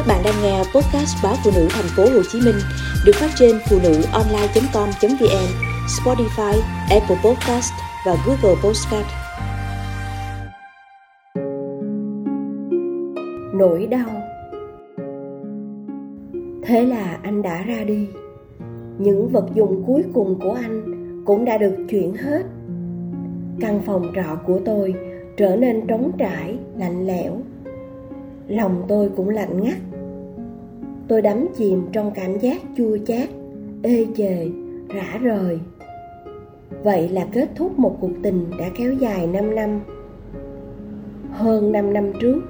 Các bạn đang nghe podcast báo phụ nữ thành phố Hồ Chí Minh được phát trên phụ nữ online.com.vn, Spotify, Apple Podcast và Google Podcast. Nỗi đau Thế là anh đã ra đi. Những vật dụng cuối cùng của anh cũng đã được chuyển hết. Căn phòng trọ của tôi trở nên trống trải, lạnh lẽo lòng tôi cũng lạnh ngắt tôi đắm chìm trong cảm giác chua chát, ê chề, rã rời. Vậy là kết thúc một cuộc tình đã kéo dài 5 năm. Hơn 5 năm trước,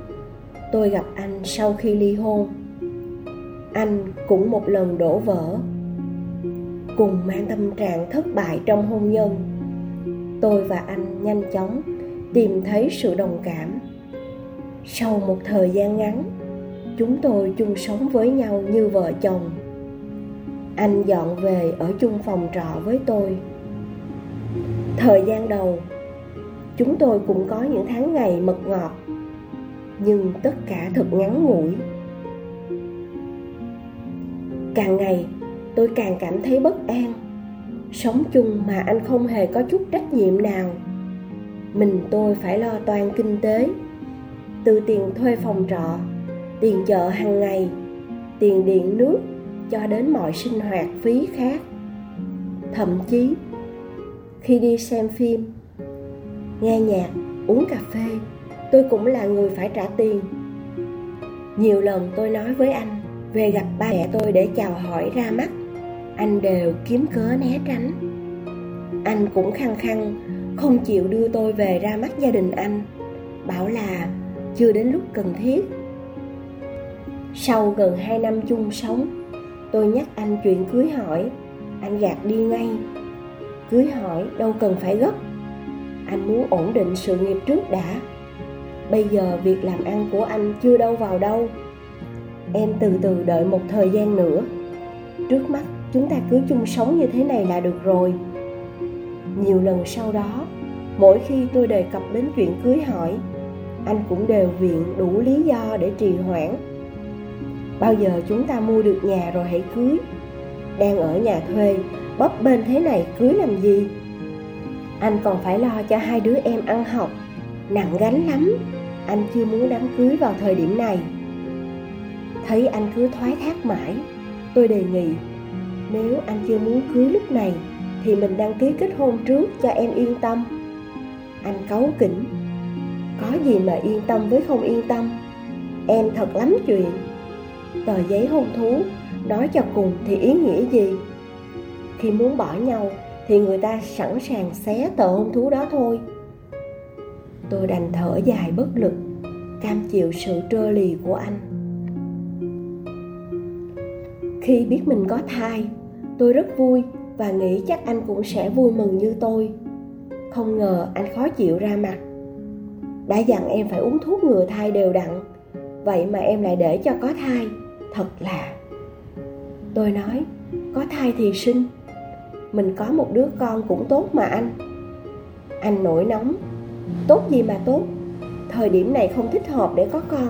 tôi gặp anh sau khi ly hôn. Anh cũng một lần đổ vỡ, cùng mang tâm trạng thất bại trong hôn nhân. Tôi và anh nhanh chóng tìm thấy sự đồng cảm. Sau một thời gian ngắn chúng tôi chung sống với nhau như vợ chồng. Anh dọn về ở chung phòng trọ với tôi. Thời gian đầu, chúng tôi cũng có những tháng ngày mật ngọt, nhưng tất cả thật ngắn ngủi. Càng ngày, tôi càng cảm thấy bất an. Sống chung mà anh không hề có chút trách nhiệm nào. Mình tôi phải lo toan kinh tế, từ tiền thuê phòng trọ tiền chợ hàng ngày, tiền điện nước cho đến mọi sinh hoạt phí khác. Thậm chí, khi đi xem phim, nghe nhạc, uống cà phê, tôi cũng là người phải trả tiền. Nhiều lần tôi nói với anh về gặp ba mẹ tôi để chào hỏi ra mắt, anh đều kiếm cớ né tránh. Anh cũng khăng khăng không chịu đưa tôi về ra mắt gia đình anh, bảo là chưa đến lúc cần thiết sau gần hai năm chung sống, tôi nhắc anh chuyện cưới hỏi. Anh gạt đi ngay. Cưới hỏi đâu cần phải gấp. Anh muốn ổn định sự nghiệp trước đã. Bây giờ việc làm ăn của anh chưa đâu vào đâu. Em từ từ đợi một thời gian nữa. Trước mắt chúng ta cứ chung sống như thế này là được rồi. Nhiều lần sau đó, mỗi khi tôi đề cập đến chuyện cưới hỏi, anh cũng đều viện đủ lý do để trì hoãn bao giờ chúng ta mua được nhà rồi hãy cưới. Đang ở nhà thuê bấp bên thế này cưới làm gì? Anh còn phải lo cho hai đứa em ăn học. Nặng gánh lắm. Anh chưa muốn đám cưới vào thời điểm này. Thấy anh cứ thoái thác mãi, tôi đề nghị, nếu anh chưa muốn cưới lúc này, thì mình đăng ký kết hôn trước cho em yên tâm. Anh cáu kỉnh, có gì mà yên tâm với không yên tâm? Em thật lắm chuyện tờ giấy hôn thú, nói cho cùng thì ý nghĩa gì? Khi muốn bỏ nhau thì người ta sẵn sàng xé tờ hôn thú đó thôi. Tôi đành thở dài bất lực, cam chịu sự trơ lì của anh. Khi biết mình có thai, tôi rất vui và nghĩ chắc anh cũng sẽ vui mừng như tôi. Không ngờ anh khó chịu ra mặt. Đã dặn em phải uống thuốc ngừa thai đều đặn vậy mà em lại để cho có thai. Thật là. Tôi nói, có thai thì sinh. Mình có một đứa con cũng tốt mà anh. Anh nổi nóng. Tốt gì mà tốt? Thời điểm này không thích hợp để có con.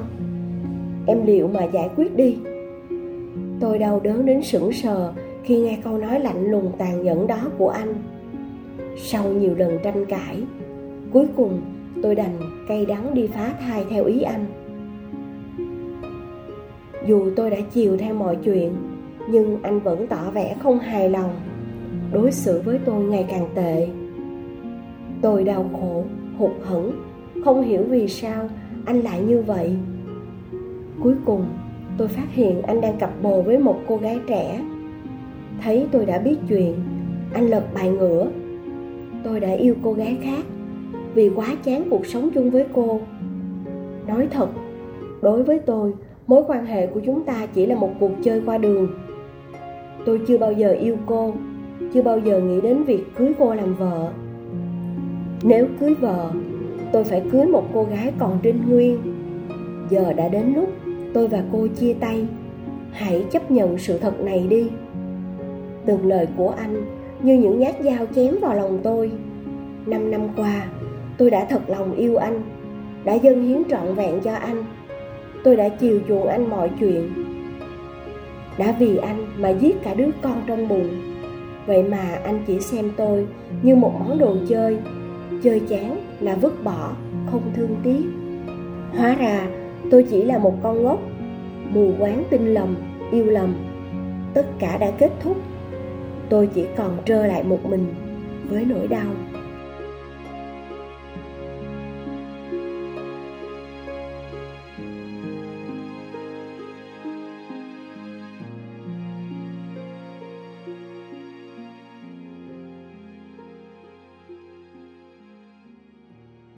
Em liệu mà giải quyết đi. Tôi đau đớn đến sững sờ khi nghe câu nói lạnh lùng tàn nhẫn đó của anh. Sau nhiều lần tranh cãi, cuối cùng tôi đành cay đắng đi phá thai theo ý anh dù tôi đã chiều theo mọi chuyện, nhưng anh vẫn tỏ vẻ không hài lòng. Đối xử với tôi ngày càng tệ. Tôi đau khổ, hụt hẫng. Không hiểu vì sao anh lại như vậy. Cuối cùng, tôi phát hiện anh đang cặp bồ với một cô gái trẻ. Thấy tôi đã biết chuyện, anh lật bài ngửa. Tôi đã yêu cô gái khác vì quá chán cuộc sống chung với cô. Nói thật, đối với tôi mối quan hệ của chúng ta chỉ là một cuộc chơi qua đường. Tôi chưa bao giờ yêu cô, chưa bao giờ nghĩ đến việc cưới cô làm vợ. Nếu cưới vợ, tôi phải cưới một cô gái còn trinh nguyên. Giờ đã đến lúc tôi và cô chia tay. Hãy chấp nhận sự thật này đi. Từng lời của anh như những nhát dao chém vào lòng tôi. Năm năm qua, tôi đã thật lòng yêu anh, đã dâng hiến trọn vẹn cho anh tôi đã chiều chuộng anh mọi chuyện. Đã vì anh mà giết cả đứa con trong bụng. Vậy mà anh chỉ xem tôi như một món đồ chơi. Chơi chán là vứt bỏ, không thương tiếc. Hóa ra, tôi chỉ là một con ngốc, mù quáng tin lầm, yêu lầm. Tất cả đã kết thúc. Tôi chỉ còn trơ lại một mình với nỗi đau.